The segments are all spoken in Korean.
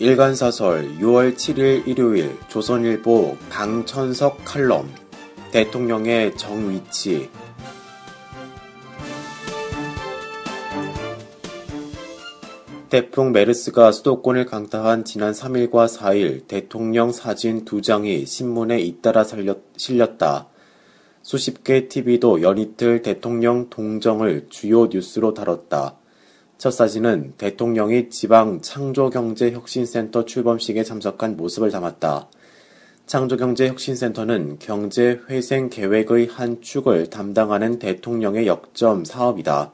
일간사설 6월 7일 일요일 조선일보 강천석 칼럼 대통령의 정위치 태풍 메르스가 수도권을 강타한 지난 3일과 4일 대통령 사진 두 장이 신문에 잇따라 실렸다. 수십 개 TV도 연이틀 대통령 동정을 주요 뉴스로 다뤘다. 첫 사진은 대통령이 지방 창조경제혁신센터 출범식에 참석한 모습을 담았다. 창조경제혁신센터는 경제 회생 계획의 한 축을 담당하는 대통령의 역점 사업이다.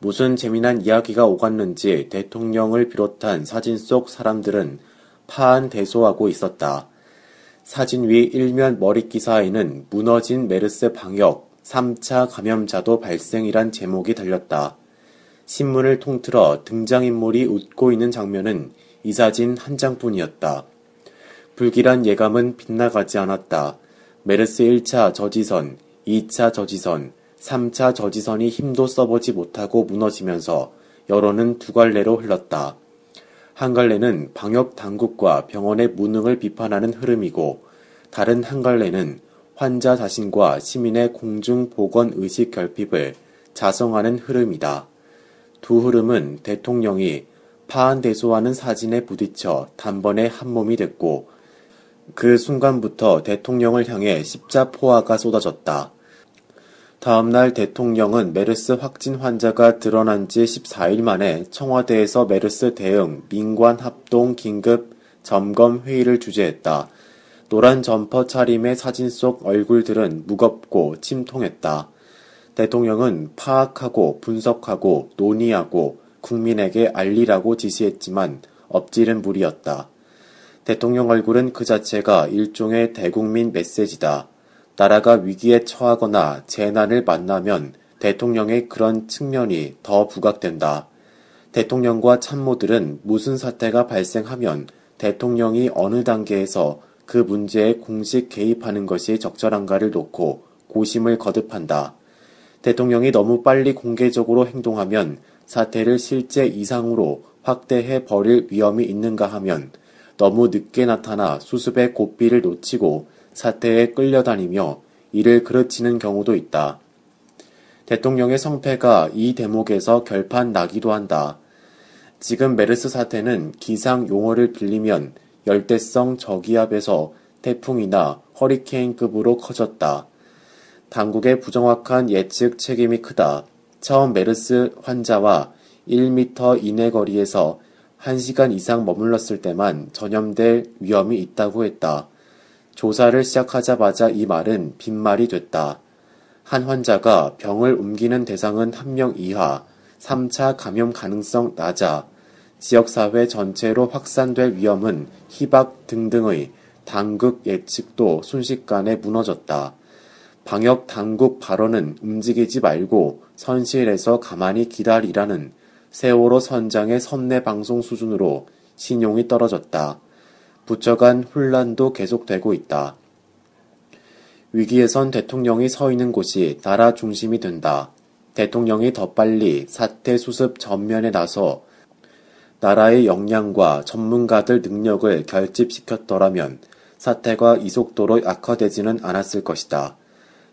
무슨 재미난 이야기가 오갔는지 대통령을 비롯한 사진 속 사람들은 파한대소하고 있었다. 사진 위 일면 머리 기사에는 무너진 메르스 방역, 3차 감염자도 발생이란 제목이 달렸다. 신문을 통틀어 등장인물이 웃고 있는 장면은 이 사진 한 장뿐이었다. 불길한 예감은 빗나가지 않았다. 메르스 1차 저지선, 2차 저지선, 3차 저지선이 힘도 써보지 못하고 무너지면서 여론은 두 갈래로 흘렀다. 한 갈래는 방역 당국과 병원의 무능을 비판하는 흐름이고 다른 한 갈래는 환자 자신과 시민의 공중 보건 의식 결핍을 자성하는 흐름이다. 두 흐름은 대통령이 파안대소하는 사진에 부딪혀 단번에 한몸이 됐고 그 순간부터 대통령을 향해 십자포화가 쏟아졌다. 다음날 대통령은 메르스 확진 환자가 드러난 지 14일 만에 청와대에서 메르스 대응 민관 합동 긴급 점검 회의를 주재했다. 노란 점퍼 차림의 사진 속 얼굴들은 무겁고 침통했다. 대통령은 파악하고 분석하고 논의하고 국민에게 알리라고 지시했지만 엎지른 무리였다. 대통령 얼굴은 그 자체가 일종의 대국민 메시지다. 나라가 위기에 처하거나 재난을 만나면 대통령의 그런 측면이 더 부각된다. 대통령과 참모들은 무슨 사태가 발생하면 대통령이 어느 단계에서 그 문제에 공식 개입하는 것이 적절한가를 놓고 고심을 거듭한다. 대통령이 너무 빨리 공개적으로 행동하면 사태를 실제 이상으로 확대해 버릴 위험이 있는가 하면 너무 늦게 나타나 수습의 고삐를 놓치고 사태에 끌려다니며 이를 그르치는 경우도 있다. 대통령의 성패가 이 대목에서 결판 나기도 한다. 지금 메르스 사태는 기상 용어를 빌리면 열대성 저기압에서 태풍이나 허리케인급으로 커졌다. 당국의 부정확한 예측 책임이 크다. 처음 메르스 환자와 1m 이내 거리에서 1시간 이상 머물렀을 때만 전염될 위험이 있다고 했다. 조사를 시작하자마자 이 말은 빈말이 됐다. 한 환자가 병을 옮기는 대상은 한명 이하, 3차 감염 가능성 낮아, 지역사회 전체로 확산될 위험은 희박 등등의 당국 예측도 순식간에 무너졌다. 방역 당국 발언은 움직이지 말고 선실에서 가만히 기다리라는 세월호 선장의 선내 방송 수준으로 신용이 떨어졌다. 부처 간 혼란도 계속되고 있다. 위기에선 대통령이 서 있는 곳이 나라 중심이 된다. 대통령이 더 빨리 사태 수습 전면에 나서 나라의 역량과 전문가들 능력을 결집시켰더라면 사태가 이 속도로 악화되지는 않았을 것이다.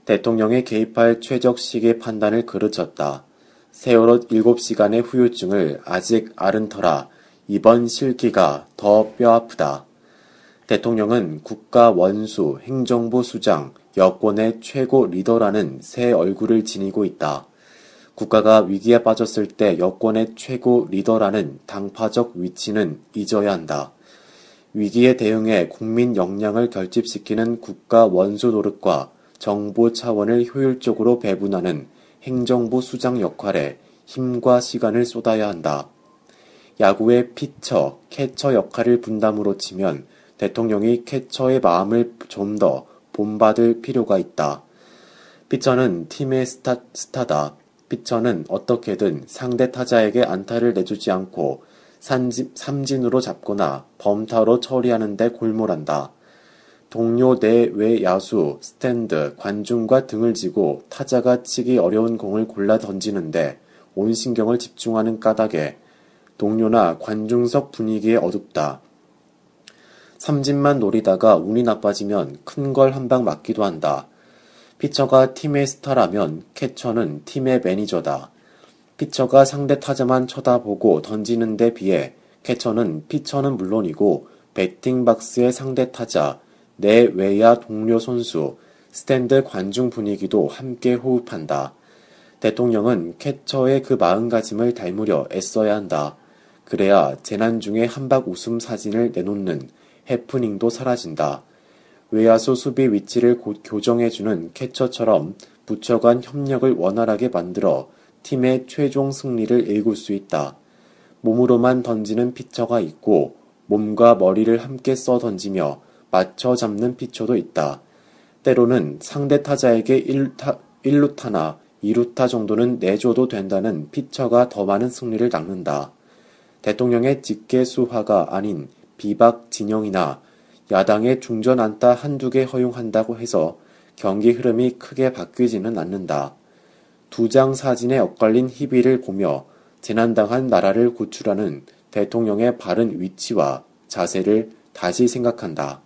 대통령이 개입할 최적 시기 판단을 그르쳤다. 세월호 7시간의 후유증을 아직 앓은 터라 이번 실기가 더 뼈아프다. 대통령은 국가 원수, 행정부 수장, 여권의 최고 리더라는 새 얼굴을 지니고 있다. 국가가 위기에 빠졌을 때 여권의 최고 리더라는 당파적 위치는 잊어야 한다. 위기에 대응해 국민 역량을 결집시키는 국가 원수 노릇과 정보 차원을 효율적으로 배분하는 행정부 수장 역할에 힘과 시간을 쏟아야 한다. 야구의 피처, 캐처 역할을 분담으로 치면 대통령이 캐처의 마음을 좀 더 본받을 필요가 있다. 피처는 팀의 스타, 스타다. 피처는 어떻게든 상대 타자에게 안타를 내주지 않고 삼진, 삼진으로 잡거나 범타로 처리하는데 골몰한다. 동료 내외 야수, 스탠드, 관중과 등을 지고 타자가 치기 어려운 공을 골라 던지는데 온 신경을 집중하는 까닭에 동료나 관중석 분위기에 어둡다. 삼진만 노리다가 운이 나빠지면 큰 걸 한 방 맞기도 한다. 피처가 팀의 스타라면 캐처는 팀의 매니저다. 피처가 상대 타자만 쳐다보고 던지는 데 비해 캐처는 피처는 물론이고 배팅 박스의 상대 타자, 내 외야 동료 선수, 스탠드 관중 분위기도 함께 호흡한다. 대통령은 캐처의 그 마음가짐을 닮으려 애써야 한다. 그래야 재난 중에 한박 웃음 사진을 내놓는 해프닝도 사라진다. 외야수 수비 위치를 교정해주는 캐처처럼 부처 간 협력을 원활하게 만들어 팀의 최종 승리를 일굴 수 있다. 몸으로만 던지는 피처가 있고 몸과 머리를 함께 써 던지며 맞춰 잡는 피처도 있다. 때로는 상대 타자에게 1루타, 1루타나 2루타 정도는 내줘도 된다는 피처가 더 많은 승리를 낚는다. 대통령의 직계 수화가 아닌 비박 진영이나 야당의 중전 안타 한두 개 허용한다고 해서 경기 흐름이 크게 바뀌지는 않는다. 두 장 사진에 엇갈린 희비를 보며 재난당한 나라를 구출하는 대통령의 바른 위치와 자세를 다시 생각한다.